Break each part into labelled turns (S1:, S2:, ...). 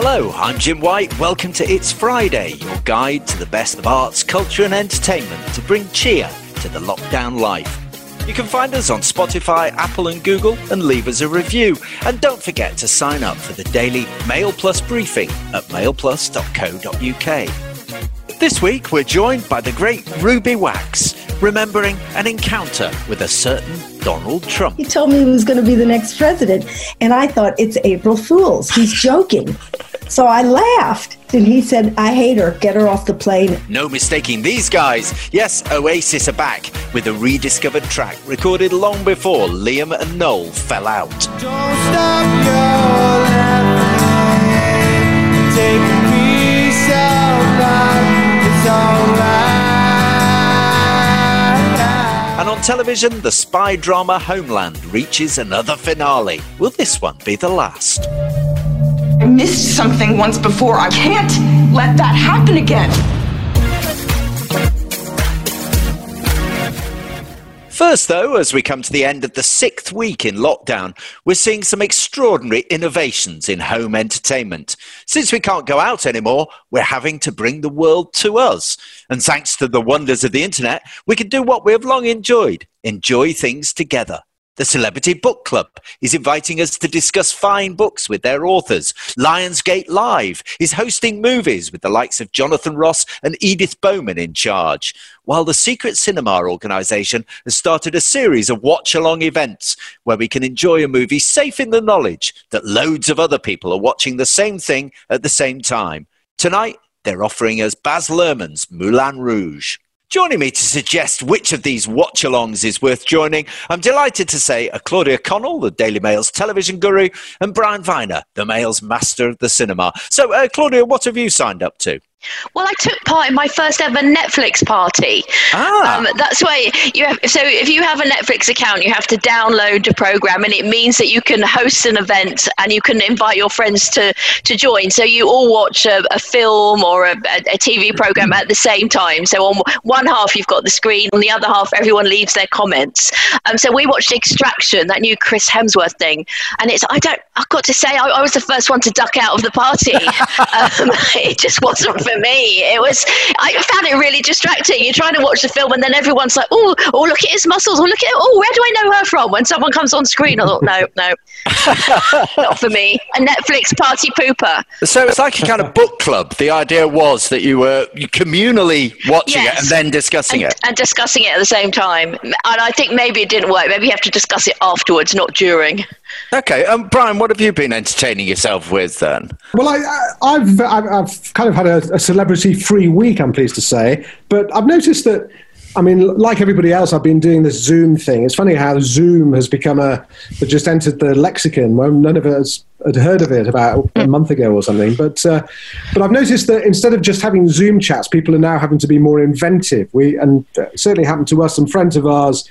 S1: Hello, I'm Jim White. Welcome to It's Friday, your guide to the best of arts, culture, and entertainment to bring cheer to the lockdown life. You can find us on Spotify, Apple, and Google and leave us a review. And don't forget to sign up for the daily Mail Plus briefing at mailplus.co.uk. This week, we're joined by the great Ruby Wax, remembering an encounter with a certain Donald Trump.
S2: He told me he was going to be the next president, and I thought it's April Fool's. He's joking. So I laughed. And he said, I hate her. Get her off the plane.
S1: No mistaking these guys. Yes, Oasis are back with a rediscovered track recorded long before Liam and Noel fell out. And on television, the spy drama Homeland reaches another finale. Will this one be the last?
S3: I missed something once before. I can't let that happen again.
S1: First, though, as we come to the end of the sixth week in lockdown, we're seeing some extraordinary innovations in home entertainment. Since we can't go out anymore, we're having to bring the world to us. And thanks to the wonders of the internet, we can do what we have long enjoyed enjoy things together. The Celebrity Book Club is inviting us to discuss fine books with their authors. Lionsgate Live is hosting movies with the likes of Jonathan Ross and Edith Bowman in charge. While the Secret Cinema organisation has started a series of watch along events where we can enjoy a movie safe in the knowledge that loads of other people are watching the same thing at the same time. Tonight, they're offering us Baz Luhrmann's Moulin Rouge. Joining me to suggest which of these watch alongs is worth joining, I'm delighted to say are Claudia Connell, the Daily Mail's television guru, and Brian Viner, the Mail's master of the cinema. So, uh, Claudia, what have you signed up to?
S4: Well, I took part in my first ever Netflix party.
S1: Ah.
S4: Um, that's why you have. So, if you have a Netflix account, you have to download the program, and it means that you can host an event and you can invite your friends to to join. So you all watch a, a film or a, a, TV program at the same time. So on one half you've got the screen, on the other half everyone leaves their comments. Um, so we watched Extraction, that new Chris Hemsworth thing, and it's. I don't. I've got to say, I, I was the first one to duck out of the party. um, it just wasn't for me. It was. I found it really distracting. You're trying to watch the film, and then everyone's like, "Oh, oh, look at his muscles. Oh, look at. Oh, where do I know her from?" When someone comes on screen, I thought, "No, no, not for me." A Netflix party pooper.
S1: So it's like a kind of book club. The idea was that you were communally watching
S4: Yes.
S1: it and then discussing
S4: and,
S1: it.
S4: and discussing it at the same time. And I think maybe it didn't work. Maybe you have to discuss it afterwards, not during.
S1: Okay, um, Brian, what have you been entertaining yourself with then?
S5: Well, I, I- I've, I've I've kind of had a, a celebrity-free week. I'm pleased to say, but I've noticed that. I mean, like everybody else, I've been doing this Zoom thing. It's funny how Zoom has become a just entered the lexicon. Well, none of us had heard of it about a month ago or something. But uh, but I've noticed that instead of just having Zoom chats, people are now having to be more inventive. We and uh, it certainly happened to us. Some friends of ours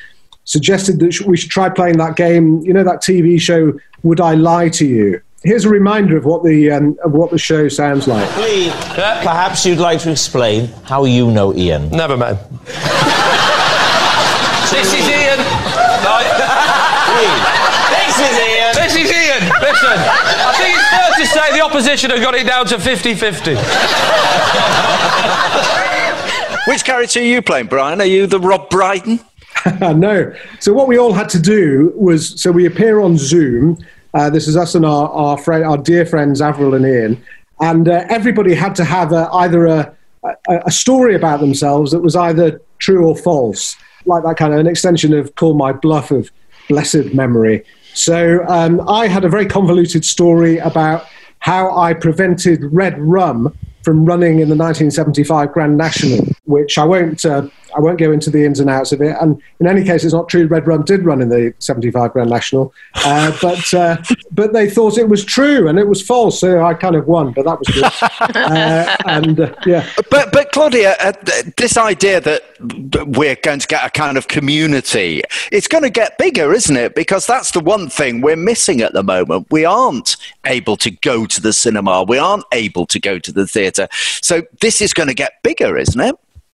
S5: suggested that we should try playing that game. You know that TV show, Would I Lie to You? Here's a reminder of what the um, of what the show sounds like.
S6: Please, perhaps you'd like to explain how you know Ian.
S7: Never man.
S6: This is Ian. This is Ian.
S7: This is Ian. Listen, I think it's fair to say the opposition have got it down to 50 50.
S1: Which character are you playing, Brian? Are you the Rob Brydon?
S5: no. So what we all had to do was so we appear on Zoom. Uh, this is us and our our, friend, our dear friends Avril and Ian, and uh, everybody had to have a, either a, a a story about themselves that was either true or false, like that kind of an extension of "Call My Bluff" of blessed memory. So um, I had a very convoluted story about how I prevented red rum from running in the 1975 Grand National, which I won't uh, I won't go into the ins and outs of it. And in any case, it's not true. Red Rum did run in the 75 Grand National, uh, but uh, but they thought it was true and it was false. So I kind of won, but that was good. uh, and uh, yeah,
S1: But, but Claudia, uh, this idea that we're going to get a kind of community, it's going to get bigger, isn't it? Because that's the one thing we're missing at the moment. We aren't able to go to the cinema. We aren't able to go to the theatre. So this is going to get bigger, isn't it?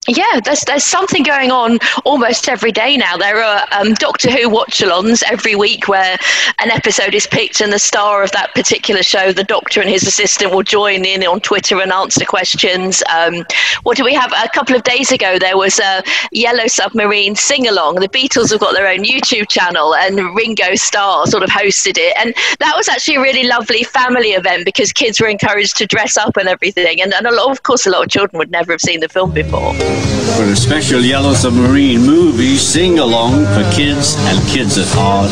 S4: Yeah, there's there's something going on almost every day now. There are um, Doctor Who watch-alongs every week where an episode is picked and the star of that particular show, the Doctor and his assistant, will join in on Twitter and answer questions. Um, what do we have? A couple of days ago, there was a Yellow Submarine sing-along. The Beatles have got their own YouTube channel, and Ringo Starr sort of hosted it, and that was actually a really lovely family event because kids were encouraged to dress up and everything, and, and a lot, of course, a lot of children would never have seen the film before.
S8: For the special Yellow Submarine movie sing along for kids and kids at heart.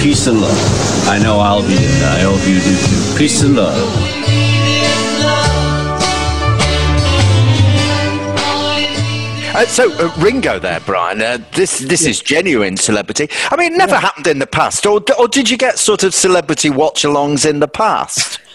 S8: Peace and love. I know I'll be there. I hope you do too. Peace and love.
S1: Uh, so uh, Ringo, there, Brian. Uh, this this is genuine celebrity. I mean, it never happened in the past, or or did you get sort of celebrity watch-alongs in the past?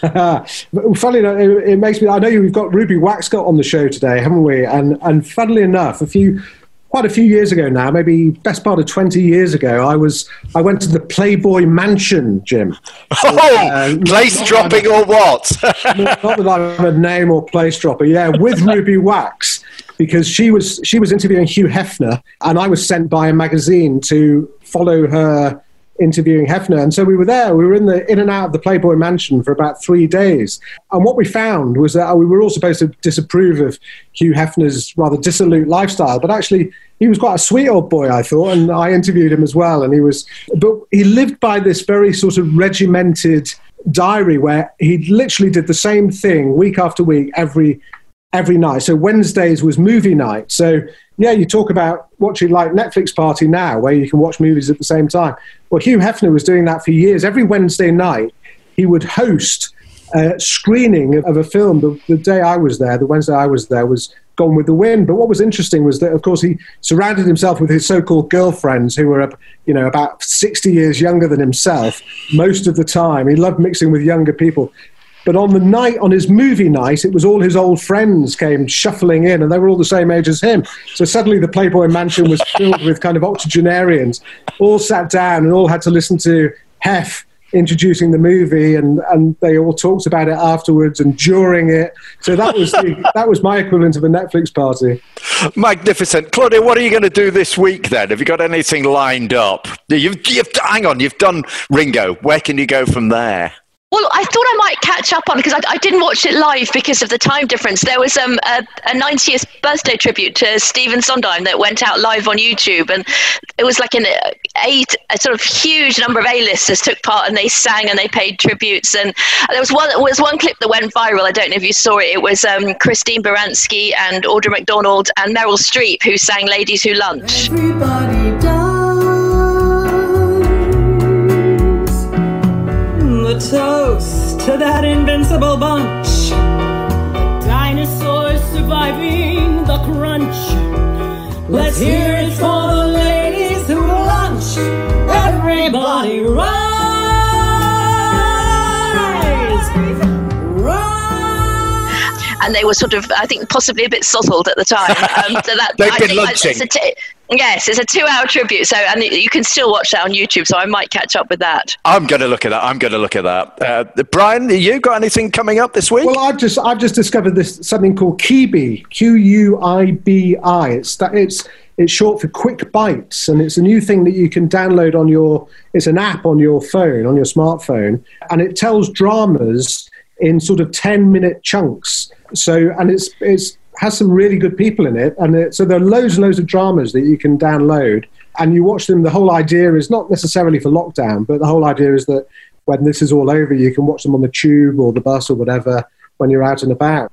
S5: funnily enough, it, it, makes me. I know we've got Ruby Waxcott on the show today, haven't we? And and funnily enough, a few. Quite a few years ago now, maybe best part of twenty years ago, I was I went to the Playboy Mansion, Jim.
S1: Oh, uh, place dropping or what?
S5: not, not that I'm a name or place dropper. Yeah, with Ruby Wax because she was she was interviewing Hugh Hefner, and I was sent by a magazine to follow her interviewing Hefner. And so we were there. We were in the in and out of the Playboy Mansion for about three days. And what we found was that uh, we were all supposed to disapprove of Hugh Hefner's rather dissolute lifestyle, but actually he was quite a sweet old boy, I thought, and I interviewed him as well. And he was, but he lived by this very sort of regimented diary where he literally did the same thing week after week every every night. So Wednesdays was movie night. So yeah, you talk about watching like Netflix party now, where you can watch movies at the same time. Well, Hugh Hefner was doing that for years. Every Wednesday night, he would host a screening of a film. The, the day I was there, the Wednesday I was there, was Gone with the Wind. But what was interesting was that, of course, he surrounded himself with his so-called girlfriends who were, you know, about 60 years younger than himself most of the time. He loved mixing with younger people. But on the night, on his movie night, it was all his old friends came shuffling in, and they were all the same age as him. So suddenly the Playboy Mansion was filled with kind of octogenarians, all sat down and all had to listen to Hef introducing the movie, and, and they all talked about it afterwards and during it. So that was the, that was my equivalent of a Netflix party.
S1: Magnificent, Claudia. What are you going to do this week then? Have you got anything lined up? You've, you've hang on, you've done Ringo. Where can you go from there?
S4: Well, I thought I might catch up on because I, I, didn't watch it live because of the time difference. There was um, a, a 90th birthday tribute to Stephen Sondheim that went out live on YouTube, and it was like an eight, a sort of huge number of A-listers took part, and they sang and they paid tributes. And there was one, there was one clip that went viral. I don't know if you saw it. It was um, Christine Baranski and Audra McDonald and Meryl Streep who sang "Ladies Who Lunch."
S9: Toast to that invincible bunch. Dinosaurs surviving the crunch. Let's hear it for the ladies who lunch. Everybody run!
S4: And they were sort of, I think, possibly a bit sozzled at the time.
S1: Um, so that, They've I been lunching. It's t-
S4: yes, it's a two-hour tribute, so and you can still watch that on YouTube. So I might catch up with that.
S1: I'm going to look at that. I'm going to look at that. Uh, Brian, you got anything coming up this week?
S5: Well, I've just I've just discovered this something called Quibi, Q U I B I. It's that it's it's short for Quick Bites, and it's a new thing that you can download on your. It's an app on your phone, on your smartphone, and it tells dramas in sort of ten minute chunks. So, and it's it's has some really good people in it, and it, so there are loads and loads of dramas that you can download, and you watch them. The whole idea is not necessarily for lockdown, but the whole idea is that when this is all over, you can watch them on the tube or the bus or whatever when you're out and about.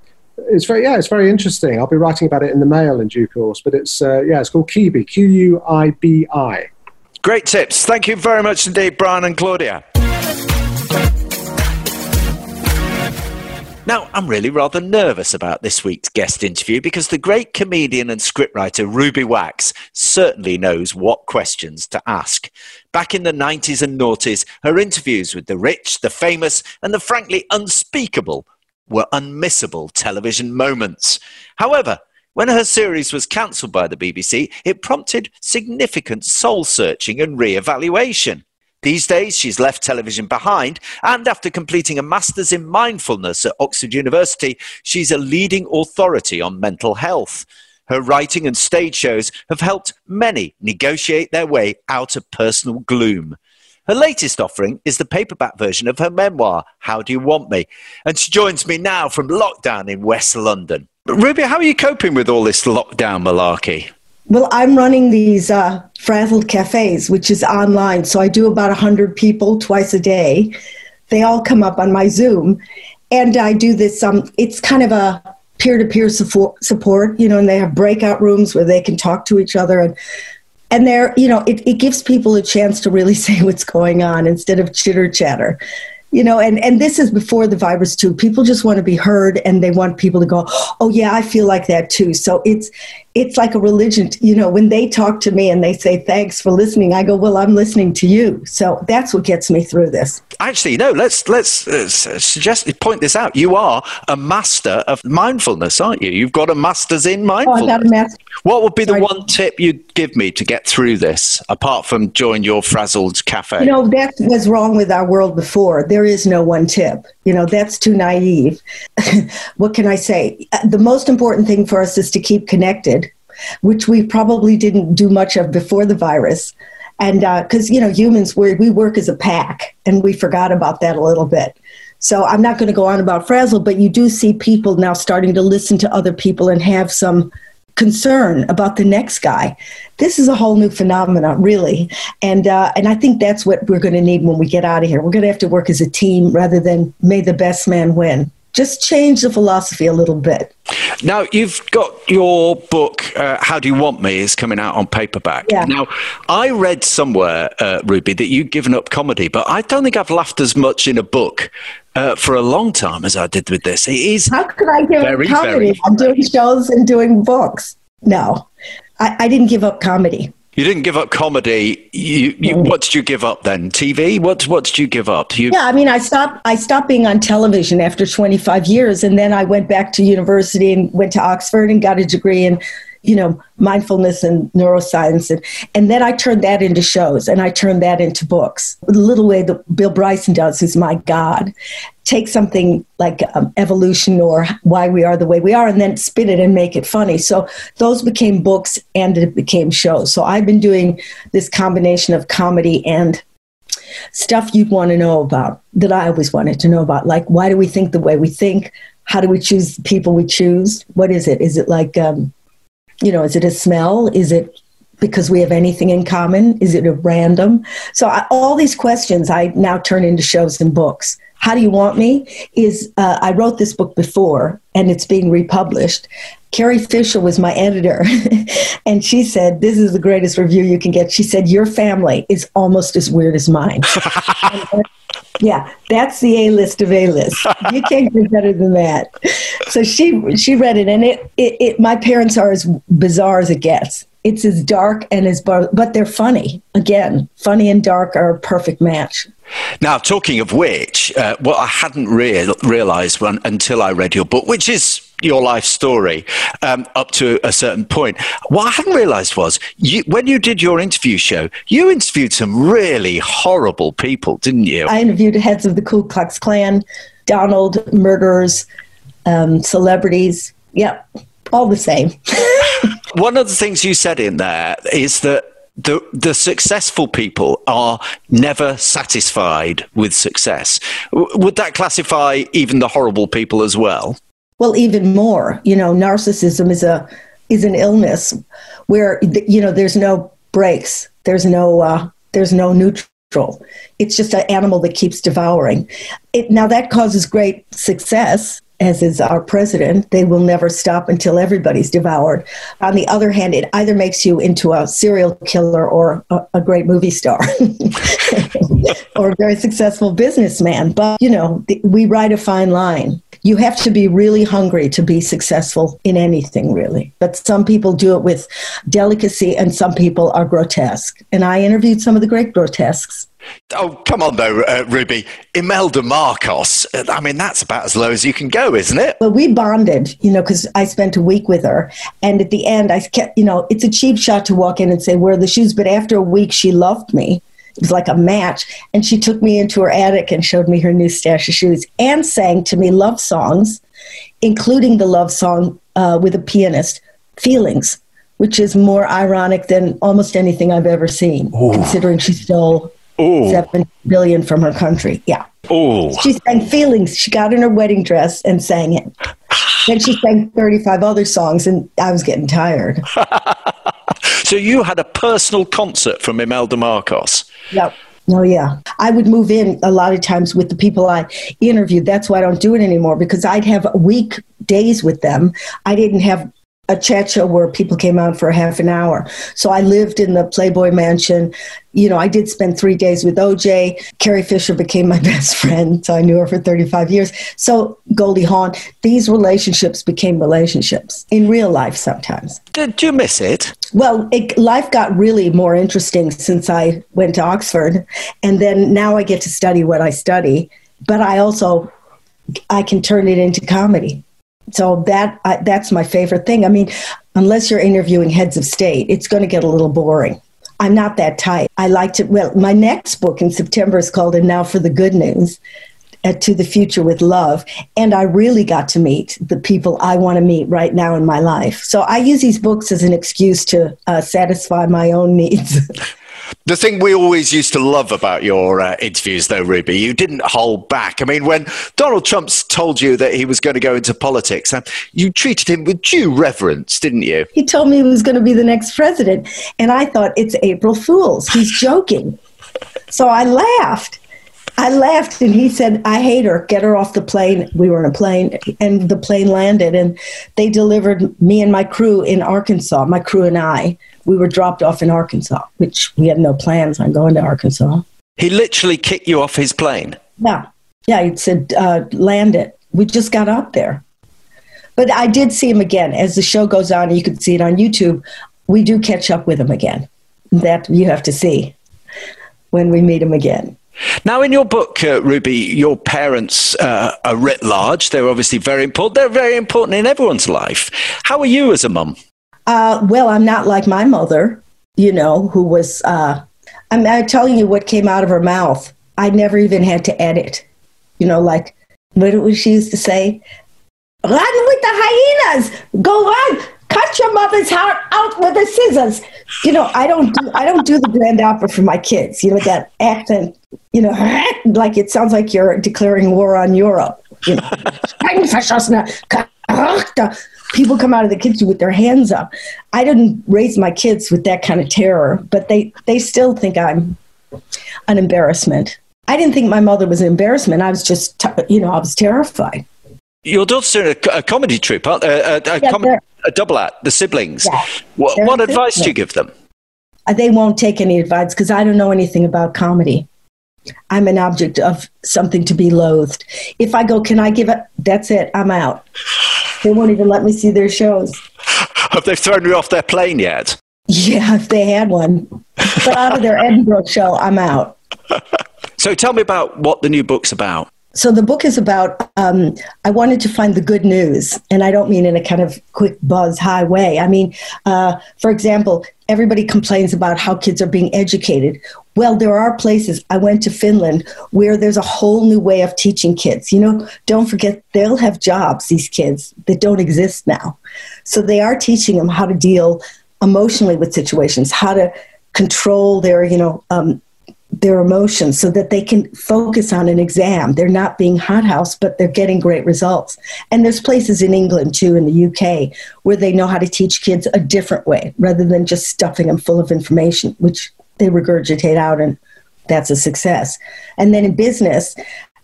S5: It's very yeah, it's very interesting. I'll be writing about it in the mail in due course, but it's uh, yeah, it's called Quibi, Q U I B I.
S1: Great tips. Thank you very much indeed, Brian and Claudia. Now, I'm really rather nervous about this week's guest interview because the great comedian and scriptwriter Ruby Wax certainly knows what questions to ask. Back in the 90s and noughties, her interviews with the rich, the famous, and the frankly unspeakable were unmissable television moments. However, when her series was cancelled by the BBC, it prompted significant soul searching and re evaluation. These days, she's left television behind, and after completing a master's in mindfulness at Oxford University, she's a leading authority on mental health. Her writing and stage shows have helped many negotiate their way out of personal gloom. Her latest offering is the paperback version of her memoir, How Do You Want Me? And she joins me now from lockdown in West London. Ruby, how are you coping with all this lockdown malarkey?
S2: Well, I'm running these uh, frazzled cafes, which is online. So I do about 100 people twice a day. They all come up on my Zoom. And I do this, um, it's kind of a peer to peer support, you know, and they have breakout rooms where they can talk to each other. And and they're, you know it, it gives people a chance to really say what's going on instead of chitter chatter you know and and this is before the virus too people just want to be heard and they want people to go oh yeah i feel like that too so it's it's like a religion you know when they talk to me and they say thanks for listening i go well i'm listening to you. So that's what gets me through this.
S1: Actually no let's let's uh, suggest point this out. You are a master of mindfulness aren't you? You've got a master's in mindfulness oh, I got a master. what would be the Sorry. one tip you'd give me to get through this apart from join your frazzled cafe?
S2: You know that was wrong with our world before. There is no one tip. You know that's too naive. What can i say? The most important thing for us is to keep connected which we probably didn't do much of before the virus. And because, uh, you know, humans, we we work as a pack, and we forgot about that a little bit. So I'm not going to go on about Frazzle, but you do see people now starting to listen to other people and have some concern about the next guy. This is a whole new phenomenon, really, and uh, and I think that's what we're going to need when we get out of here. We're going to have to work as a team rather than may the best man win just change the philosophy a little bit.
S1: Now, you've got your book, uh, How Do You Want Me, is coming out on paperback.
S2: Yeah.
S1: Now, I read somewhere, uh, Ruby, that you've given up comedy, but I don't think I've laughed as much in a book uh, for a long time as I did with this. It is
S2: How could I give very, up comedy? I'm doing shows and doing books. No, I, I didn't give up comedy.
S1: You didn't give up comedy. You, you, what did you give up then? TV? What what did you give up? You...
S2: Yeah, I mean, I stopped. I stopped being on television after 25 years, and then I went back to university and went to Oxford and got a degree in you know, mindfulness and neuroscience. And, and then I turned that into shows and I turned that into books. The little way that Bill Bryson does, who's my God, take something like um, evolution or why we are the way we are and then spin it and make it funny. So those became books and it became shows. So I've been doing this combination of comedy and stuff you'd want to know about that I always wanted to know about. Like, why do we think the way we think? How do we choose the people we choose? What is it? Is it like, um, you know, is it a smell? Is it because we have anything in common? Is it a random? So I, all these questions I now turn into shows and books. How do you want me? Is uh, I wrote this book before and it's being republished. Carrie Fisher was my editor, and she said, This is the greatest review you can get. She said, Your family is almost as weird as mine. Yeah, that's the A list of A list. You can't get better than that. So she she read it, and it, it, it my parents are as bizarre as it gets. It's as dark and as bar- but they're funny. Again, funny and dark are a perfect match.
S1: Now, talking of which, uh, what I hadn't real, realised when, until I read your book, which is your life story um, up to a certain point. What I hadn't realised was you, when you did your interview show, you interviewed some really horrible people, didn't you?
S2: I interviewed heads of the Ku Klux Klan, Donald, murderers, um, celebrities. Yep, all the same.
S1: One of the things you said in there is that the the successful people are never satisfied with success. would that classify even the horrible people as well?
S2: Well, even more. You know, narcissism is a is an illness where you know there's no breaks, there's no uh, there's no neutral. It's just an animal that keeps devouring. It, now that causes great success as is our president, they will never stop until everybody's devoured. On the other hand, it either makes you into a serial killer or a, a great movie star or a very successful businessman. But, you know, we ride a fine line. You have to be really hungry to be successful in anything, really. But some people do it with delicacy and some people are grotesque. And I interviewed some of the great grotesques.
S1: Oh, come on, though, uh, Ruby. Imelda Marcos, I mean, that's about as low as you can go, isn't it?
S2: Well, we bonded, you know, because I spent a week with her. And at the end, I kept, you know, it's a cheap shot to walk in and say, Where are the shoes? But after a week, she loved me. It was like a match. And she took me into her attic and showed me her new stash of shoes and sang to me love songs, including the love song uh, with a pianist feelings, which is more ironic than almost anything I've ever seen, considering she stole
S1: Ooh.
S2: seven billion from her country. Yeah.
S1: Oh,
S2: She sang feelings. She got in her wedding dress and sang it. then she sang 35 other songs, and I was getting tired.
S1: so you had a personal concert from Imelda Marcos.
S2: Yep. Oh, yeah. I would move in a lot of times with the people I interviewed. That's why I don't do it anymore because I'd have week days with them. I didn't have a chat show where people came out for half an hour. So I lived in the Playboy Mansion. You know, I did spend three days with OJ. Carrie Fisher became my best friend, so I knew her for 35 years. So Goldie Hawn, these relationships became relationships in real life sometimes.
S1: Did you miss it?
S2: Well, it, life got really more interesting since I went to Oxford, and then now I get to study what I study. But I also I can turn it into comedy. So that I, that's my favorite thing. I mean, unless you're interviewing heads of state, it's going to get a little boring. I'm not that type. I like to. Well, my next book in September is called "And Now for the Good News." uh, To the future with love, and I really got to meet the people I want to meet right now in my life. So I use these books as an excuse to uh, satisfy my own needs.
S1: The thing we always used to love about your uh, interviews, though, Ruby, you didn't hold back. I mean, when Donald Trump told you that he was going to go into politics, uh, you treated him with due reverence, didn't you?
S2: he told me he was going to be the next president, and I thought it's April Fool's. He's joking. So I laughed. I laughed, and he said, I hate her. Get her off the plane. We were in a plane, and the plane landed, and they delivered me and my crew in Arkansas, my crew and I. We were dropped off in Arkansas, which we had no plans on going to Arkansas.
S1: He literally kicked you off his plane.
S2: Yeah. Yeah, he said, uh, land it. We just got up there. But I did see him again. As the show goes on, you can see it on YouTube. We do catch up with him again. That you have to see when we meet him again.
S1: Now, in your book, uh, Ruby, your parents uh, are writ large. They're obviously very important. They're very important in everyone's life. How are you as a mum?
S2: Uh, well, I'm not like my mother, you know, who was, uh, I'm, I'm telling you what came out of her mouth. I never even had to edit. You know, like, what was she used to say? Run with the hyenas! Go run! Cut your mother's heart out with the scissors. You know, I don't do I don't do the grand opera for my kids. You know that accent. You know, like it sounds like you're declaring war on Europe. You know, people come out of the kitchen with their hands up. I didn't raise my kids with that kind of terror, but they they still think I'm an embarrassment. I didn't think my mother was an embarrassment. I was just, t- you know, I was terrified.
S1: Your daughter's doing a, a comedy troupe, aren't they? A, a,
S2: Yeah,
S1: com- a double act, the siblings.
S2: Yeah.
S1: What, what advice do you give them?
S2: Uh, They won't take any advice because I don't know anything about comedy. I'm an object of something to be loathed. If I go, can I give it? That's it. I'm out. They won't even let me see their shows.
S1: Have they thrown you off their plane yet?
S2: Yeah, if they had one. But out of their Edinburgh show, I'm out.
S1: So tell me about what the new book's about.
S2: So the book is about. Um, I wanted to find the good news, and I don't mean in a kind of quick buzz high way. I mean, uh, for example, everybody complains about how kids are being educated. Well, there are places. I went to Finland where there's a whole new way of teaching kids. You know, don't forget they'll have jobs. These kids that don't exist now, so they are teaching them how to deal emotionally with situations, how to control their, you know, um, their emotions so that they can focus on an exam. They're not being hothouse, but they're getting great results. And there's places in England too, in the UK, where they know how to teach kids a different way rather than just stuffing them full of information, which they regurgitate out, and that's a success. And then in business,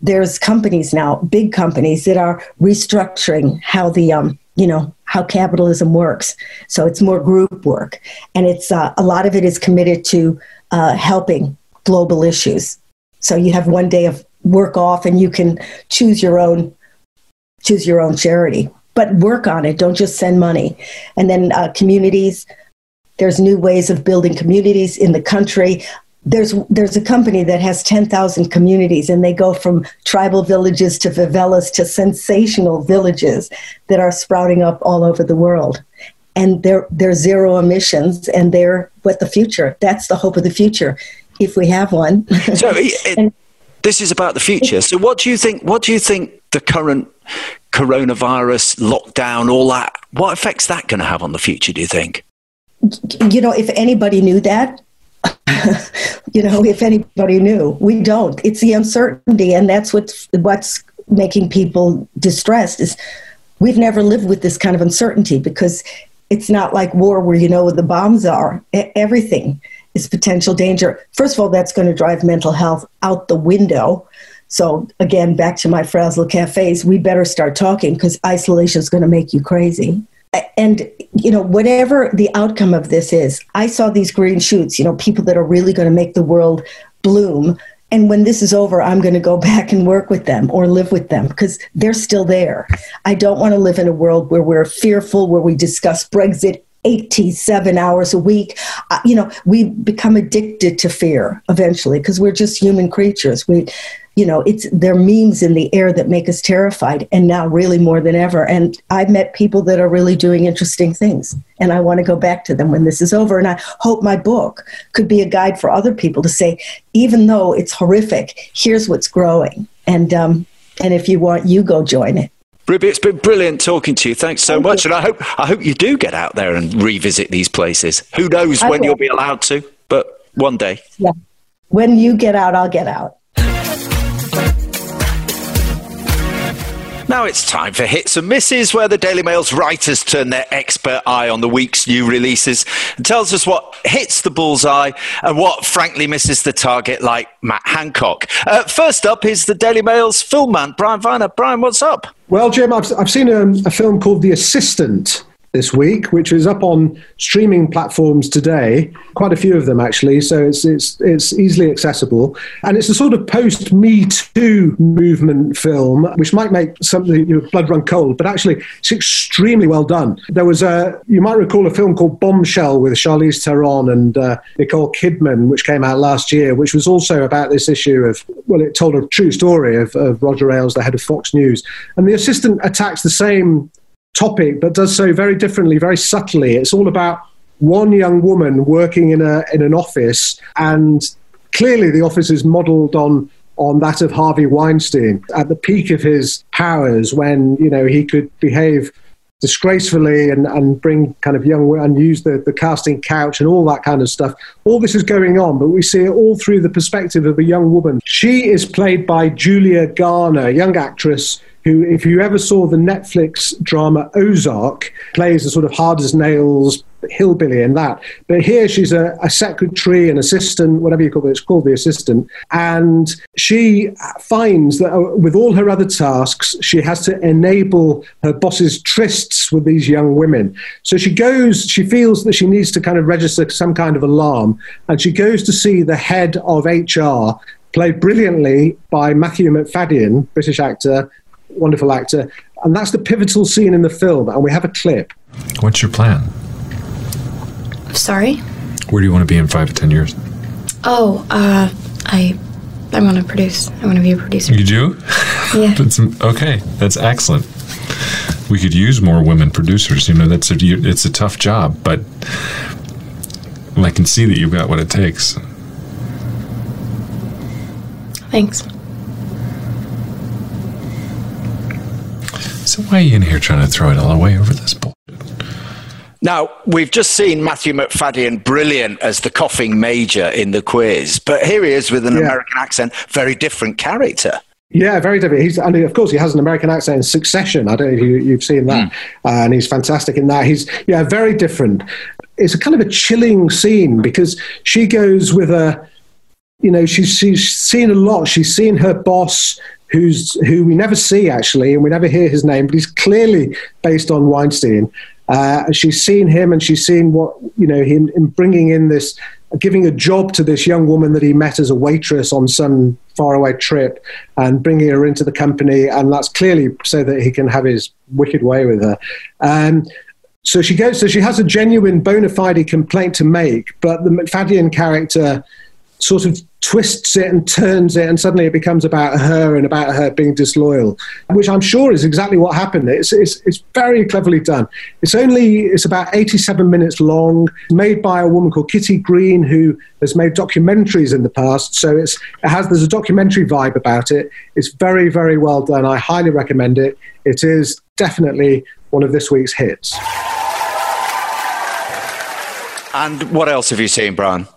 S2: there's companies now, big companies that are restructuring how the um, you know how capitalism works. So it's more group work, and it's uh, a lot of it is committed to uh, helping global issues. So you have one day of work off, and you can choose your own choose your own charity, but work on it. Don't just send money. And then uh, communities. There's new ways of building communities in the country. There's there's a company that has ten thousand communities, and they go from tribal villages to favelas to sensational villages that are sprouting up all over the world. And they're they're zero emissions, and they're what the future. That's the hope of the future, if we have one.
S1: So it, this is about the future. So what do you think? What do you think the current coronavirus, lockdown, all that, what effect's that going to have on the future, do you think?
S2: You know, if anybody knew that, you know, if anybody knew, we don't. It's the uncertainty, and that's what's what's making people distressed. Is we've never lived with this kind of uncertainty because it's not like war where you know where the bombs are. Everything is potential danger. First of all, that's going to drive mental health out the window. So again, back to my frazzle cafes, we better start talking because isolation is going to make you crazy. And you know, whatever the outcome of this is, I saw these green shoots. You know, people that are really going to make the world bloom. And when this is over, I'm going to go back and work with them or live with them because they're still there. I don't want to live in a world where we're fearful, where we discuss Brexit 87 hours a week. Uh, you know, we become addicted to fear eventually because we're just human creatures. We, you know, it's there are memes in the air that make us terrified, and now really more than ever. And I've met people that are really doing interesting things, and I want to go back to them when this is over. And I hope my book could be a guide for other people to say, even though it's horrific, here's what's growing. And um, and if you want, you go join it.
S1: Ruby, it's been brilliant talking to you. Thanks so much, and I hope I hope you do get out there and revisit these places. Who knows
S2: I
S1: when
S2: will.
S1: you'll be allowed to, but one day.
S2: Yeah. When you get out, I'll get out.
S1: Now it's time for Hits and Misses, where the Daily Mail's writers turn their expert eye on the week's new releases and tells us what hits the bullseye and what frankly misses the target, like Matt Hancock. Uh, first up is the Daily Mail's film man, Brian Viner. Brian, what's up?
S5: Well, Jim, I've, I've seen a, a film called The Assistant this week, which is up on streaming platforms today. Quite a few of them, actually. So it's it's it's easily accessible, and it's a sort of post Me Too movement film, which might make something your blood run cold, but actually it's extremely well done. There was a you might recall a film called Bombshell with Charlize Theron and uh, Nicole Kidman, which came out last year, which was also about this issue of well, it told a true story of, of Roger Ailes, the head of Fox News, and the assistant attacks the same topic, but does so very differently, very subtly. It's all about one young woman working in a in an office, and clearly the office is modelled on on that of Harvey Weinstein at the peak of his powers, when you know he could behave disgracefully and, and bring kind of young and use the, the casting couch and all that kind of stuff. All this is going on, but we see it all through the perspective of a young woman. She is played by Julia Garner, a young actress who, if you ever saw the Netflix drama Ozark, plays a sort of hard as nails hillbilly in that. But here she's a, a secretary, an assistant, whatever you call it, it's called the assistant. And she finds that uh, with all her other tasks, she has to enable her boss's trysts with these young women. So she goes, she feels that she needs to kind of register some kind of alarm. And she goes to see the head of HR, played brilliantly by Matthew Macfadyen, British actor, wonderful actor. And that's the pivotal scene in the film. And we have a clip.
S10: What's your plan?
S11: Sorry?
S10: Where do you want to be in five to ten years?
S11: Oh, uh, I, I want to produce. I want to be a producer.
S10: You do?
S11: Yeah.
S10: That's okay. That's excellent. We could use more women producers. You know, that's a, you- it's a tough job, but I can see that you've got what it takes.
S11: Thanks.
S10: So why are you in here trying to throw it all away over this bull?
S1: Now, we've just seen Matthew Macfadyen brilliant as the coughing major in the quiz, but here he is with an
S5: Yeah.
S1: American accent, very different character.
S5: Yeah, very different. He's and of course he has an American accent in Succession. I don't know if you, you've seen that, uh, and he's fantastic in that. He's yeah, very different. It's a kind of a chilling scene because she goes with a, you know, she's she's seen a lot. She's seen her boss, who's who we never see actually, and we never hear his name, but he's clearly based on Weinstein. Uh, she's seen him, and she's seen what you know him in bringing in this, giving a job to this young woman that he met as a waitress on some faraway trip, and bringing her into the company, and that's clearly so that he can have his wicked way with her. Um, so she goes. So she has a genuine bona fide complaint to make, but the Macfadyen character sort of twists it and turns it, and suddenly it becomes about her and about her being disloyal, which I'm sure is exactly what happened. It's, it's, it's very cleverly done. It's only it's about 87 minutes long, made by a woman called Kitty Green, who has made documentaries in the past. So it's it has there's a documentary vibe about it. It's very very well done. I highly recommend it. It is definitely one of this week's hits.
S1: And what else have you seen, Brian?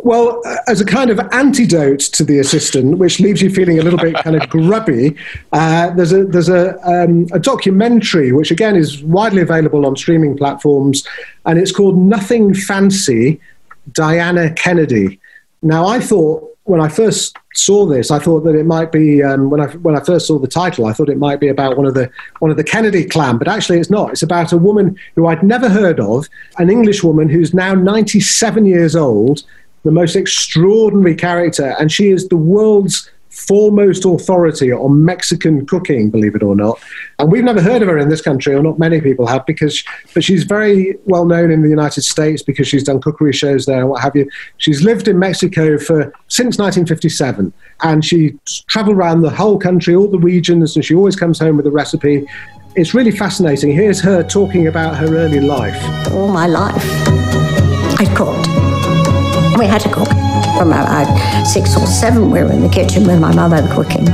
S5: Well, uh, as a kind of antidote to the assistant, which leaves you feeling a little bit kind of grubby, uh, there's a there's a, um, a documentary which again is widely available on streaming platforms, and it's called Nothing Fancy, Diana Kennedy. Now, I thought when I first saw this, I thought that it might be um, when I when I first saw the title, I thought it might be about one of the one of the Kennedy clan, but actually it's not. It's about a woman who I'd never heard of, an English woman who's now 97 years old the most extraordinary character, and she is the world's foremost authority on Mexican cooking, believe it or not. And we've never heard of her in this country, or not many people have, because but she's very well known in the United States because she's done cookery shows there and what have you. She's lived in Mexico for since 1957, and she travelled around the whole country, all the regions, and she always comes home with a recipe. It's really fascinating. Here's her talking about her early life.
S12: All my life, I've cooked. We had to cook. From about six or seven, we were in the kitchen with my mother cooking.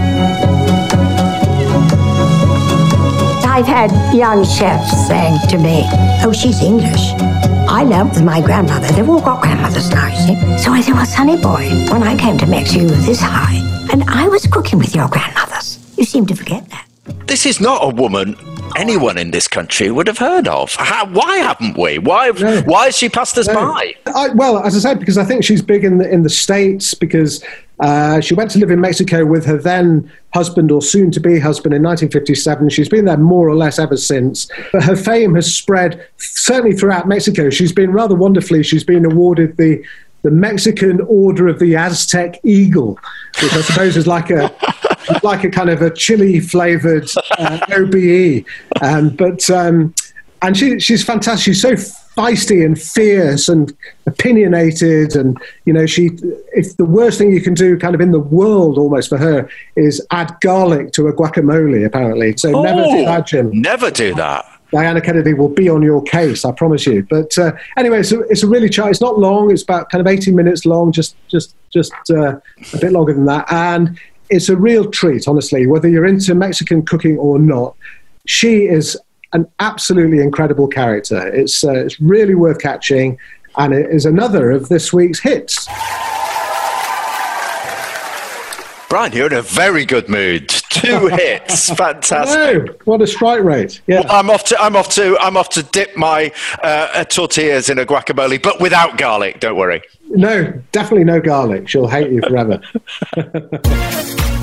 S12: I've had young chefs saying to me, Oh, she's English. I learnt with my grandmother. They've all got grandmothers now, you see. So I said, Well, Sonny boy, when I came to Mexico, you were this high, and I was cooking with your grandmothers. You seem to forget that.
S1: This is not a woman anyone in this country would have heard of. How, why haven't we? Why? Why has she passed us
S5: No.
S1: by?
S5: I, well, as I said, because I think she's big in the in the states because uh, she went to live in Mexico with her then husband or soon to be husband in 1957. She's been there more or less ever since. But her fame has spread certainly throughout Mexico. She's been rather wonderfully. She's been awarded the the Mexican Order of the Aztec Eagle, which I suppose is like a like a kind of a chili flavored uh, OBE. Um, but um, and she, she's fantastic. She's so feisty and fierce and opinionated, and you know, she. If the worst thing you can do, kind of in the world, almost for her, is add garlic to a guacamole. Apparently, so never do
S1: Oh,
S5: that, Jim.
S1: Never do that.
S5: Diana Kennedy will be on your case, I promise you. But uh, anyway, so it's a really char- It's not long. It's about kind of 18 minutes long, just just just uh, a bit longer than that, and it's a real treat, honestly. Whether you're into Mexican cooking or not, she is an absolutely incredible character. It's uh, it's really worth catching, and it is another of this week's hits.
S1: Brian, you're in a very good mood. Two hits, fantastic.
S5: What a strike rate! Yeah.
S1: Well, I'm off to I'm off to I'm off to dip my uh, tortillas in a guacamole, but without garlic. Don't worry.
S5: No, definitely no garlic. She'll hate you forever.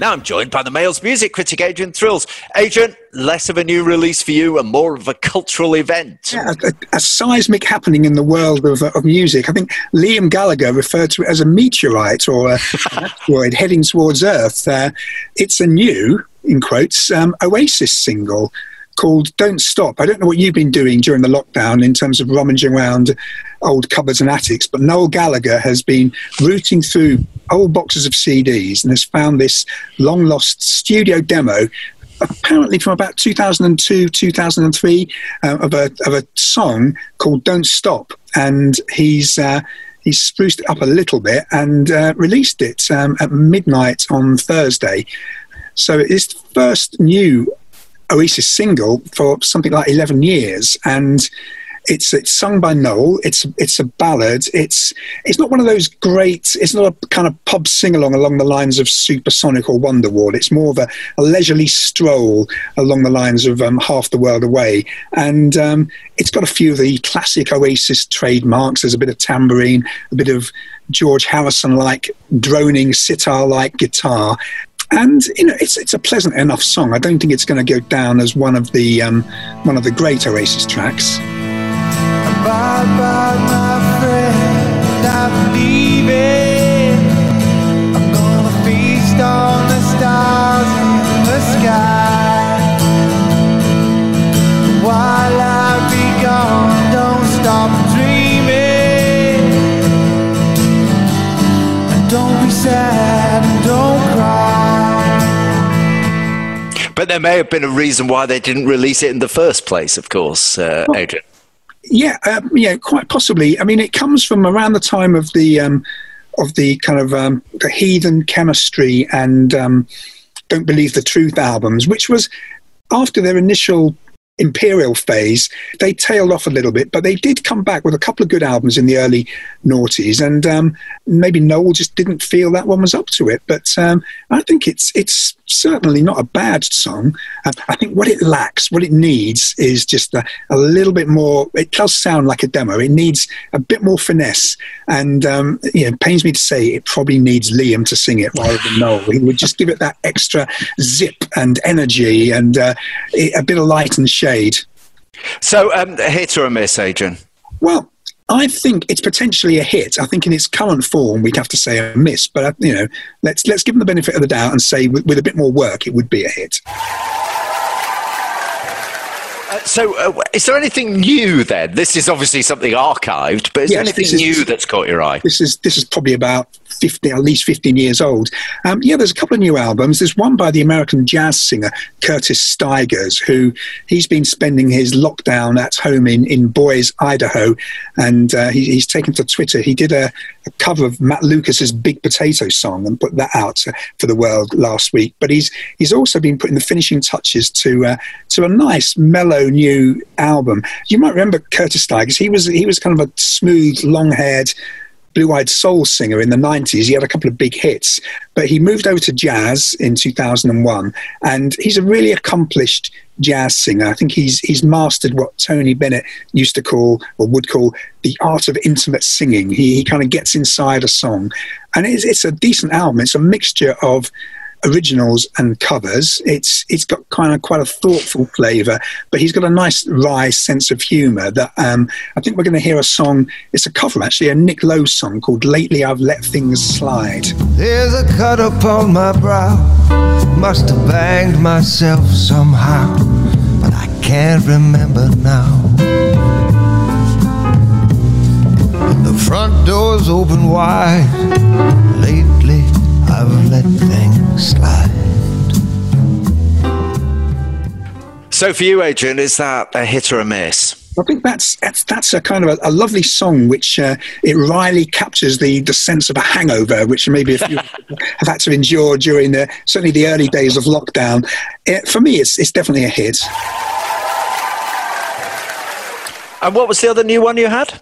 S1: Now I'm joined by the Mail's music critic Adrian Thrills. Adrian, less of a new release for you and more of a cultural event.
S13: Yeah, a, a seismic happening in the world of, of music. I think Liam Gallagher referred to it as a meteorite or a, an asteroid heading towards Earth. Uh, it's a new, in quotes, um, Oasis single called Don't Stop. I don't know what you've been doing during the lockdown in terms of rummaging around old cupboards and attics, but Noel Gallagher has been rooting through old boxes of CDs and has found this long lost studio demo apparently from about 2002 2003 uh, of a of a song called Don't Stop and he's uh, he's spruced it up a little bit and uh, released it um, at midnight on Thursday so it's the first new Oasis single for something like 11 years and it's it's sung by Noel. It's it's a ballad. It's it's not one of those great. It's not a kind of pub sing along along the lines of Supersonic or Wonderwall. It's more of a, a leisurely stroll along the lines of um, Half the World Away. And um, it's got a few of the classic Oasis trademarks. There's a bit of tambourine, a bit of George Harrison like droning sitar like guitar. And you know, it's it's a pleasant enough song. I don't think it's going to go down as one of the um, one of the great Oasis tracks.
S9: Bye bye,
S1: But there may have been a reason why they didn't release it in the first place, of course, uh, Adrian.
S13: Yeah, um, yeah, quite possibly. I mean, it comes from around the time of the um, of the kind of um, the heathen chemistry and um, don't believe the truth albums, which was after their initial imperial phase. They tailed off a little bit but they did come back with a couple of good albums in the early noughties and um, maybe noel just didn't feel that one was up to it but um, i think it's it's certainly not a bad song. Uh, i think what it lacks what it needs is just a, a, little bit more it does sound like a demo. It needs a bit more finesse and um, you know, it pains me to say it probably needs liam to sing it rather than noel. He would just give it that extra zip and energy and uh, a bit of light and shade.
S1: So, um, hit or a miss, Adrian?
S13: Well, I think it's potentially a hit. I think in its current form, we'd have to say a miss. But uh, you know, let's let's give them the benefit of the doubt and say with, with a bit more work, it would be a hit.
S1: Uh, so, uh, is there anything new then? This is obviously something archived, but is
S13: Yes,
S1: there anything
S13: is-
S1: new that's caught your eye?
S13: This is this is probably about 50, at least 15 years old. Um, yeah, there's a couple of new albums. There's one by the American jazz singer Curtis Stigers, who he's been spending his lockdown at home in, in Boise, Idaho, and uh, he, he's taken to Twitter. He did a, a cover of Matt Lucas's Big Potato song and put that out uh, for the world last week. But he's he's also been putting the finishing touches to uh, to a nice mellow new album. You might remember Curtis Stigers. He was he was kind of a smooth, long-haired blue-eyed soul singer in the 90s he had a couple of big hits but he moved over to jazz in 2001 and he's a really accomplished jazz singer. I think he's he's mastered what tony bennett used to call or would call the art of intimate singing. He, he kind of gets inside a song. And it's, it's a decent album. It's a mixture of originals and covers. It's it's got kind of quite a thoughtful flavour, but he's got a nice wry sense of humour. That um, I think we're going to hear a song. It's a cover actually, a Nick Lowe song called "Lately I've Let Things Slide."
S14: There's a cut upon my brow. Must have banged myself somehow, but I can't remember now. The front door's open wide. Lately, I've let things slide.
S1: So, for you, Adrian, is that a hit or a miss?
S13: I think that's that's that's a kind of a, a lovely song, which uh, it wryly captures the the sense of a hangover, which maybe if you have had to endure during the certainly the early days of lockdown. It, for me, it's it's definitely a hit.
S1: And what was the other new one you had?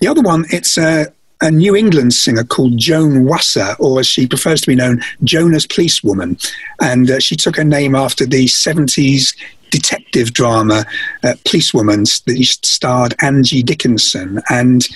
S13: The other one, it's a, a New England singer called Joan Wasser, or as she prefers to be known, Joan as Police Woman. And uh, she took her name after the 70s detective drama uh, Policewoman that starred Angie Dickinson. And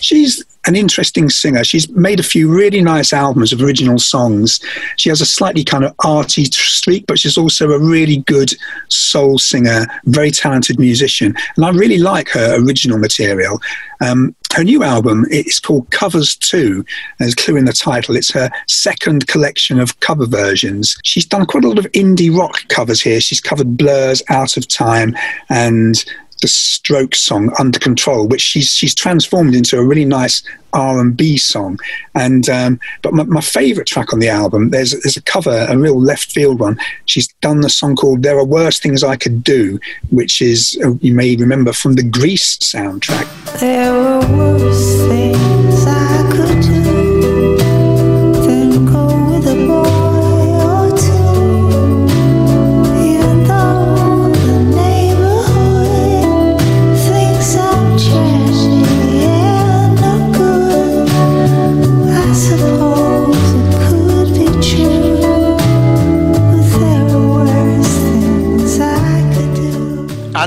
S13: she's an interesting singer. She's made a few really nice albums of original songs. She has a slightly kind of arty streak, but she's also a really good soul singer, very talented musician. And I really like her original material. Um, her new album is called Covers 2. There's a clue in the title. It's her second collection of cover versions. She's done quite a lot of indie rock covers here. She's covered Blur's Out of Time and the Strokes song under control which she's she's transformed into a really nice r&b song. And um, but my, my favorite track on the album there's there's a cover a real left field one. She's done the song called there are worse things i could do which is uh, you may remember from the grease soundtrack.
S14: There were worse things I could do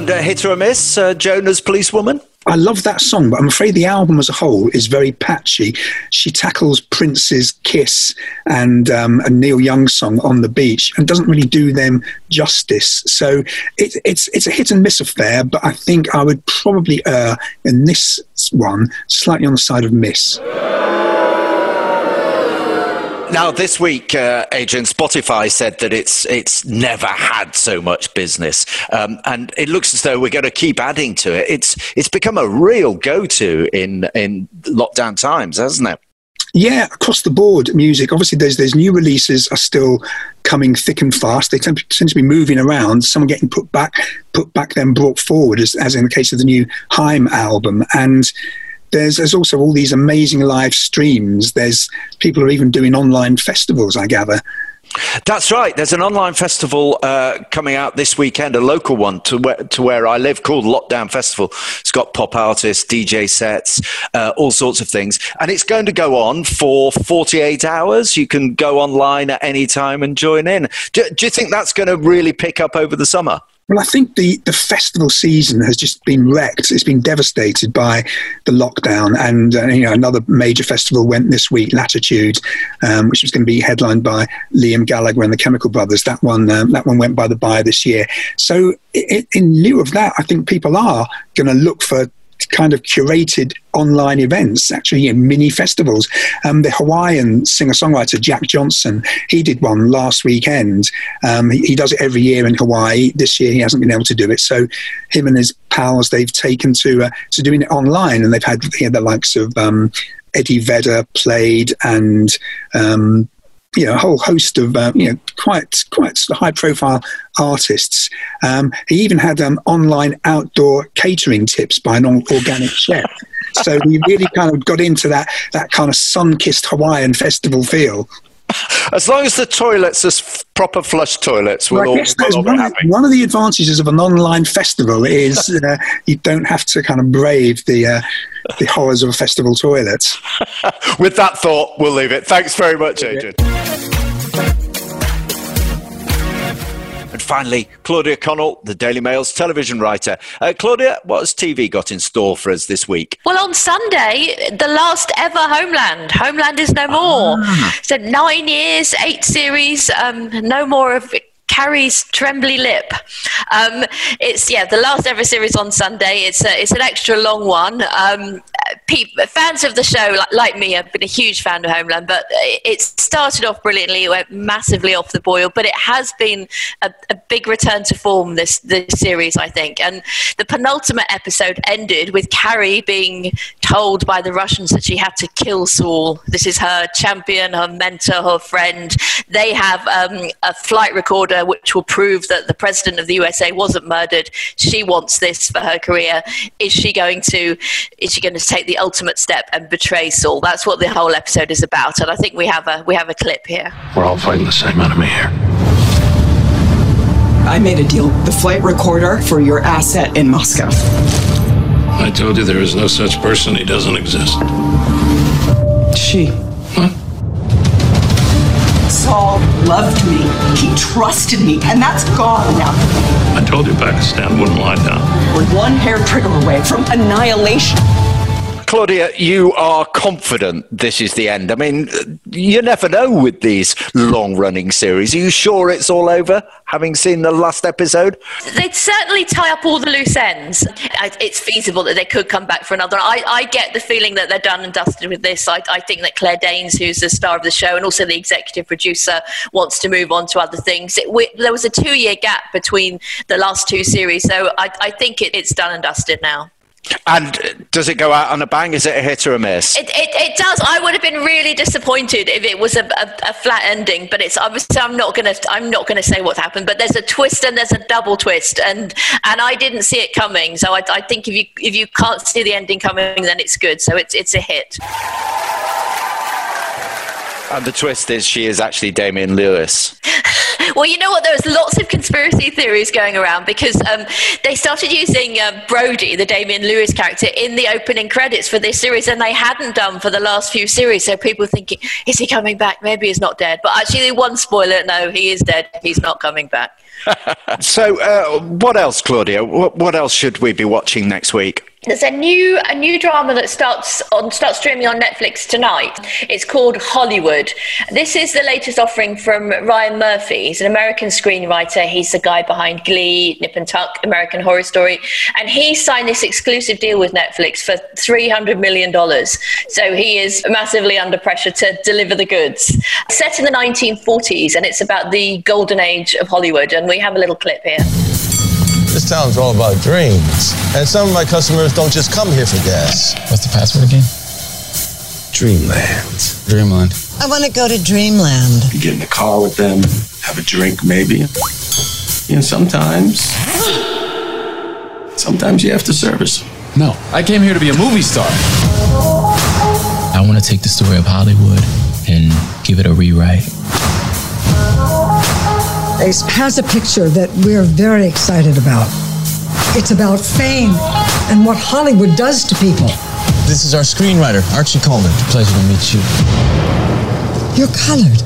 S14: And
S1: a hit or miss, uh, Joan as Police Woman?
S13: I love that song, but I'm afraid the album as a whole is very patchy. She tackles Prince's Kiss and um, a Neil Young song on the beach and doesn't really do them justice. So it, it's it's a hit and miss affair, but I think I would probably err in this one slightly on the side of miss.
S1: Now, this week, uh, Adrian, Spotify said that it's it's never had so much business, um, and it looks as though we're going to keep adding to it. It's it's become a real go-to in in lockdown times, hasn't it?
S13: Yeah, across the board, music. Obviously, there's there's new releases are still coming thick and fast. They tend, tend to be moving around. Some are getting put back, put back, then brought forward, as, as in the case of the new Haim album. And there's there's also all these amazing live streams. There's people are even doing online festivals. I gather.
S1: That's right. There's an online festival uh, coming out this weekend, a local one to where, to where I live called Lockdown Festival. It's got pop artists, DJ sets, uh, all sorts of things. And it's going to go on for 48 hours. You can go online at any time and join in. Do, do you think that's going to really pick up over the summer?
S13: Well, I think the, the festival season has just been wrecked. It's been devastated by the lockdown. And uh, you know, another major festival went this week, Latitude, um, which was going to be headlined by Liam Gallagher and the Chemical Brothers. That one, um, that one went by the by this year. So, in, in lieu of that, I think people are going to look for kind of curated online events, actually know, mini festivals. Um, the Hawaiian singer-songwriter Jack Johnson, he did one last weekend. Um, he, he, does it every year in Hawaii. This year he hasn't been able to do it, so him and his pals they've taken to uh, to doing it online, and they've had you know, the likes of um, Eddie Vedder played and um, you know, a whole host of uh, you know quite quite high profile artists. Um, he even had um, online outdoor catering tips by an organic chef. So we really kind of got into that that kind of sun kissed Hawaiian festival feel.
S1: As long as the toilets are proper flush toilets, we'll
S13: well,
S1: all,
S13: one,
S1: we'll all be
S13: one, of the advantages of an online festival is uh, you don't have to kind of brave the uh, the horrors of a festival toilet.
S1: With that thought, we'll leave it. Thanks very much, Adrian. Finally, Claudia Connell, the Daily Mail's television writer. Uh, Claudia, what has TV got in store for us this week?
S4: Well, on Sunday, the last ever Homeland. Homeland is no more.
S1: Ah.
S4: So nine years, eight series, um, no more of Carrie's trembly lip. Um, it's yeah, the last ever series on Sunday. It's a, it's an extra long one. Um, pe- fans of the show, like, like me, have been a huge fan of Homeland, but it started off brilliantly. Went massively off the boil, but it has been a, a big return to form this this series, I think. And the penultimate episode ended with Carrie being told by the Russians that she had to kill Saul. This is her champion, her mentor, her friend. They have um, a flight recorder which will prove that the president of the USA wasn't murdered. She wants this for her career. Is she going to? Is she going to take the ultimate step and betray Saul? That's what the whole episode is about. And I think we have a we have a clip here.
S15: We're all fighting the same enemy here.
S3: I made a deal. The flight recorder for your asset in Moscow.
S15: I told you there is no such person. He doesn't exist.
S3: She. Saul loved me. He trusted me, and that's gone now.
S15: I told you Pakistan wouldn't lie down.
S3: We're one hair trigger away from annihilation.
S1: Claudia, you are confident this is the end. I mean, you never know with these long running series. Are you sure it's all over, having seen the last episode?
S4: They'd certainly tie up all the loose ends. It's feasible that they could come back for another. I, I get the feeling that they're done and dusted with this. I, I think that Claire Danes, who's the star of the show and also the executive producer, wants to move on to other things. It, we, there was a two year gap between the last two series, so I, I think it, it's done and dusted now.
S1: And does it go out on a bang? Is it a hit or a miss?
S4: It, it, it does. I would have been really disappointed if it was a, a, a flat ending, but it's obviously I'm not gonna I'm not gonna say what's happened. But there's a twist and there's a double twist, and and I didn't see it coming. So I, I think if you if you can't see the ending coming, then it's good. So it's it's a hit.
S1: And the twist is she is actually Damian Lewis.
S4: Well, you know what? There was lots of conspiracy theories going around because um, they started using uh, Brody, the Damian Lewis character, in the opening credits for this series, and they hadn't done for the last few series. So people thinking, is he coming back? Maybe he's not dead. But actually, one spoiler: no, he is dead. He's not coming back.
S1: So, uh, what else, Claudia? What, what else should we be watching next week?
S4: There's a new a new drama that starts on starts streaming on Netflix tonight. It's called Hollywood. This is the latest offering from Ryan Murphy. He's an American screenwriter. He's the guy behind Glee, Nip and Tuck, American Horror Story, and he signed this exclusive deal with Netflix for three hundred million dollars. So he is massively under pressure to deliver the goods. Set in the 1940s, and it's about the golden age of Hollywood. And we have a little clip here.
S16: This town's all about dreams. And some of my customers don't just come here for gas.
S17: What's the password again?
S16: Dreamland.
S17: Dreamland.
S18: I want to go to Dreamland.
S15: You get in the car with them, have a drink maybe. And sometimes, sometimes you have to service.
S17: No, I came here to be a movie star. I want to take the story of Hollywood and give it a rewrite.
S19: Ace has a picture that we're very excited about. It's about fame and what Hollywood does to people.
S17: This is our screenwriter, Archie Coleman. Pleasure to meet you.
S19: You're colored.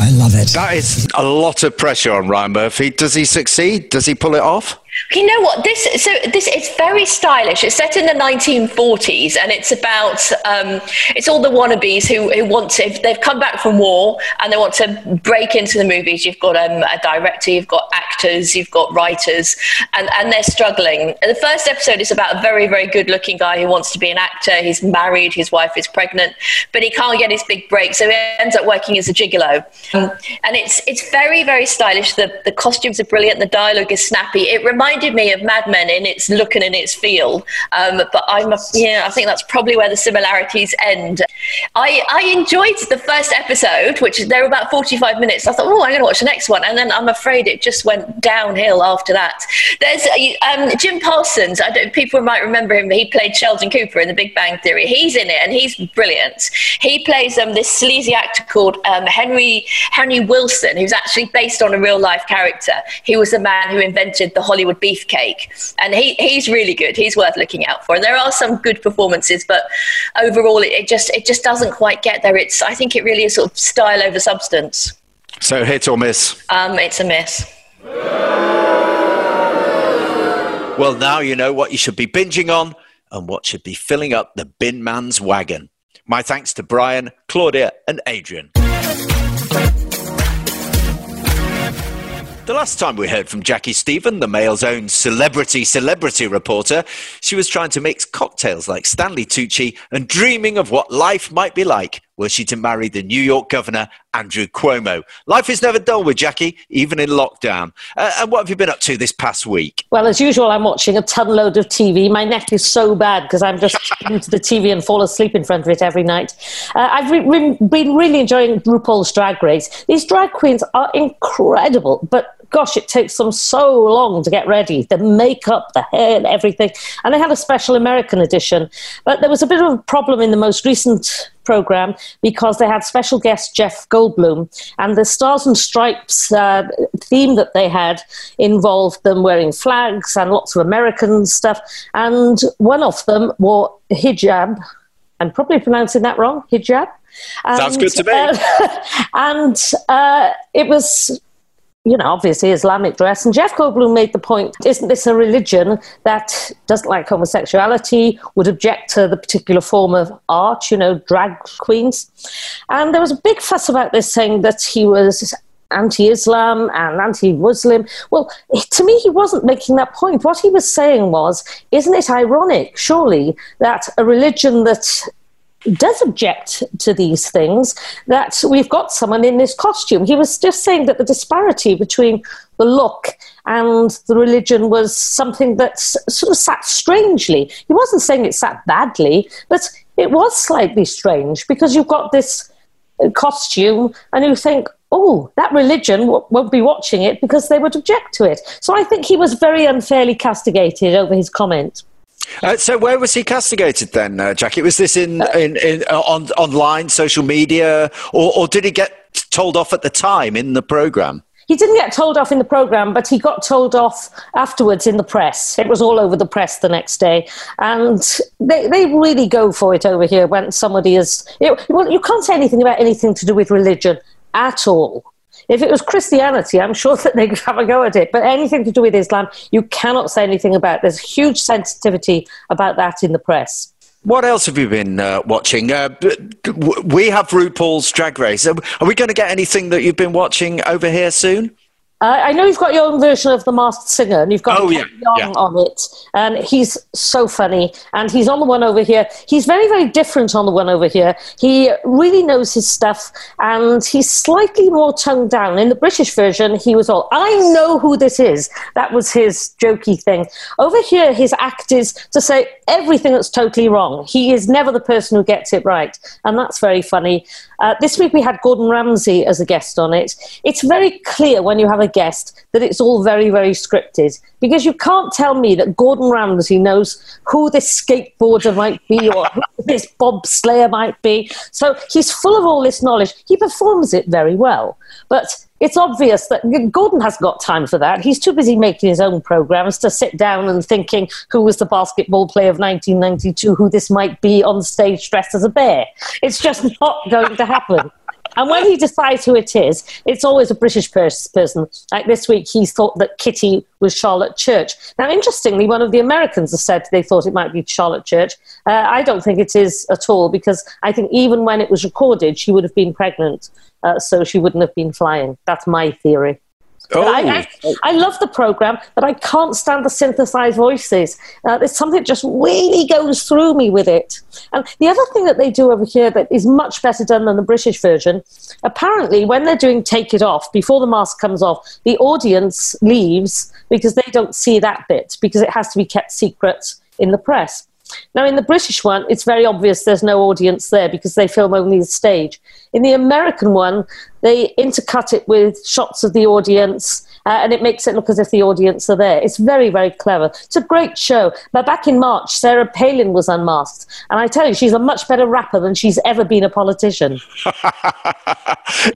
S19: I love it.
S1: That is a lot of pressure on Ryan Murphy. Does he succeed? Does he pull it off?
S4: You know what? This so this it's very stylish. It's set in the 1940s, and it's about um, it's all the wannabes who who want to. If they've come back from war and they want to break into the movies. You've got um, a director, you've got actors, you've got writers, and and they're struggling. The first episode is about a very very good looking guy who wants to be an actor. He's married, his wife is pregnant, but he can't get his big break, so he ends up working as a gigolo. Um, and it's it's very very stylish. The the costumes are brilliant. The dialogue is snappy. It reminds reminded me of Mad Men in its look and in its feel. Um, but I'm, a, yeah, I think that's probably where the similarities end. I, I enjoyed the first episode, which they were about 45 minutes. I thought, oh, I'm going to watch the next one. And then I'm afraid it just went downhill after that. There's um, Jim Parsons. I don't, people might remember him. He played Sheldon Cooper in The Big Bang Theory. He's in it and he's brilliant. He plays um, this sleazy actor called um, Henry, Henry Willson, who's actually based on a real life character. He was the man who invented the Hollywood beefcake. And he, he's really good. He's worth looking out for. And there are some good performances, but overall, it, it just it just doesn't quite get there. It's I think it really is sort of style over substance.
S1: So hit or miss?
S4: Um, it's a miss.
S1: Well, now you know what you should be binging on and what should be filling up the bin man's wagon. My thanks to Brian, Claudia, and Adrian. The last time we heard from Jaci Stephen, the Mail's own celebrity celebrity reporter, she was trying to mix cocktails like Stanley Tucci and dreaming of what life might be like were she to marry the New York governor, Andrew Cuomo. Life is never dull with Jaci, even in lockdown. Uh, and what have you been up to this past week?
S20: Well, as usual, I'm watching a ton load of TV. My neck is so bad because I'm just into the TV and fall asleep in front of it every night. Uh, I've re- re- been really enjoying RuPaul's Drag Race. These drag queens are incredible, but gosh, it takes them so long to get ready the makeup, the hair, and everything. And they had a special American edition. But there was a bit of a problem in the most recent program because they had special guest Jeff Goldblum, and the Stars and Stripes uh, theme that they had involved them wearing flags and lots of American stuff. And one of them wore hijab. I'm probably pronouncing that wrong. Hijab. And,
S1: Sounds good to me.
S20: Uh, and uh, it was you know, obviously Islamic dress. And Jeff Goldblum made the point isn't this a religion that doesn't like homosexuality, would object to the particular form of art, you know, drag queens? And there was a big fuss about this, saying that he was anti Islam and anti Muslim. Well, to me, he wasn't making that point. What he was saying was, isn't it ironic, surely, that a religion that does object to these things, that we've got someone in this costume. He was just saying that the disparity between the look and the religion was something that sort of sat strangely. He wasn't saying it sat badly, but it was slightly strange because you've got this costume and you think, oh, that religion w- won't be watching it because they would object to it. So I think he was very unfairly castigated over his comment.
S1: Uh, so where was he castigated then, uh, Jaci? Was this in, in, in uh, on online, social media, or, or did he get told off at the time in the program?
S20: He didn't get told off in the program, but he got told off afterwards in the press. It was all over the press the next day, and they they really go for it over here when somebody is. You well, you can't say anything about anything to do with religion at all. If it was Christianity, I'm sure that they could have a go at it. But anything to do with Islam, you cannot say anything about. There's huge sensitivity about that in the press.
S1: What else have you been uh, watching? Uh, we have RuPaul's Drag Race. Are we going to get anything that you've been watching over here soon?
S20: Uh, I know you've got your own version of The Masked Singer, and you've got
S1: Oh,
S20: Ken
S1: yeah,
S20: on it, and he's so funny. And he's on the one over here. He's very, very different on the one over here. He really knows his stuff, and he's slightly more toned down. In the British version, he was all, "I know who this is." That was his jokey thing. Over here, his act is to say everything that's totally wrong. He is never the person who gets it right, and that's very funny. Uh, this week we had Gordon Ramsay as a guest on it. It's very clear when you have a guest that it's all very, very scripted because you can't tell me that Gordon Ramsay knows who this skateboarder might be or who this bobslayer might be. So he's full of all this knowledge. He performs it very well. But it's obvious that Gordon hasn't got time for that. He's too busy making his own programs to sit down and thinking who was the basketball player of 1992, who this might be on stage dressed as a bear. It's just not going to happen. And when he decides who it is, it's always a British pers- person. Like this week, he thought that Kitty was Charlotte Church. Now, interestingly, one of the Americans has said they thought it might be Charlotte Church. Uh, I don't think it is at all because I think even when it was recorded, she would have been pregnant, uh, so she wouldn't have been flying. That's my theory. But I, I, I love the program, but I can't stand the synthesized voices. Uh, there's something that just really goes through me with it. And the other thing that they do over here that is much better done than the British version, apparently, when they're doing Take It Off, before the mask comes off, the audience leaves because they don't see that bit because it has to be kept secret in the press. Now, in the British one, it's very obvious there's no audience there because they film only the stage. In the American one, they intercut it with shots of the audience uh, and it makes it look as if the audience are there. It's very, very clever. It's a great show. But back in March, Sarah Palin was unmasked. And I tell you, she's a much better rapper than she's ever been a politician.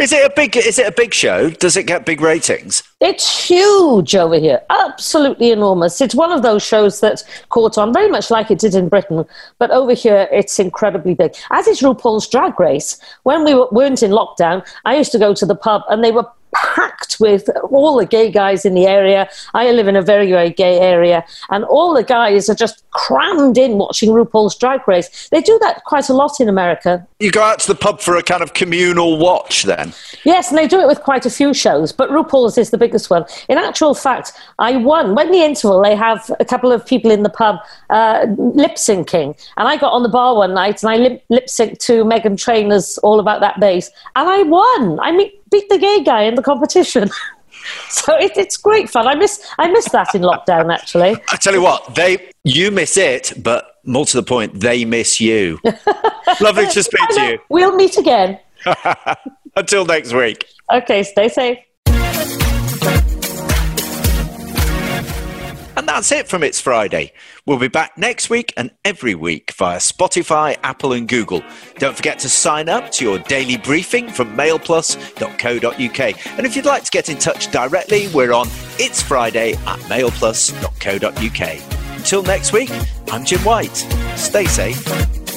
S1: Is it a big? Is it a big show? Does it get big ratings?
S20: It's huge over here, absolutely enormous. It's one of those shows that caught on very much like it did in Britain, but over here it's incredibly big. As is RuPaul's Drag Race. When we weren't in lockdown, I used to go to the pub and they were packed with all the gay guys in the area. I live in a very, very gay area, and all the guys are just crammed in watching RuPaul's Drag Race. They do that quite a lot in America.
S1: You go out to the pub for a kind of communal watch, then.
S20: Yes, and they do it with quite a few shows, but RuPaul's is the biggest one. In actual fact, I won. When the interval, they have a couple of people in the pub uh, lip syncing, and I got on the bar one night and I lip, lip synced to Meghan Trainor's All About That Bass, and I won. I mean, beat the gay guy in the competition. so it, it's great fun. I miss I miss that in lockdown actually.
S1: I tell you what, they you miss it, but more to the point, they miss you. Lovely to speak to you.
S20: We'll meet again.
S1: Until next week.
S20: Okay, stay safe.
S1: And that's it from It's Friday. We'll be back next week and every week via Spotify, Apple, and Google. Don't forget to sign up to your daily briefing from mailplus.co.uk. And if you'd like to get in touch directly, we're on It's Friday at mailplus.co.uk. Until next week, I'm Jim White. Stay safe.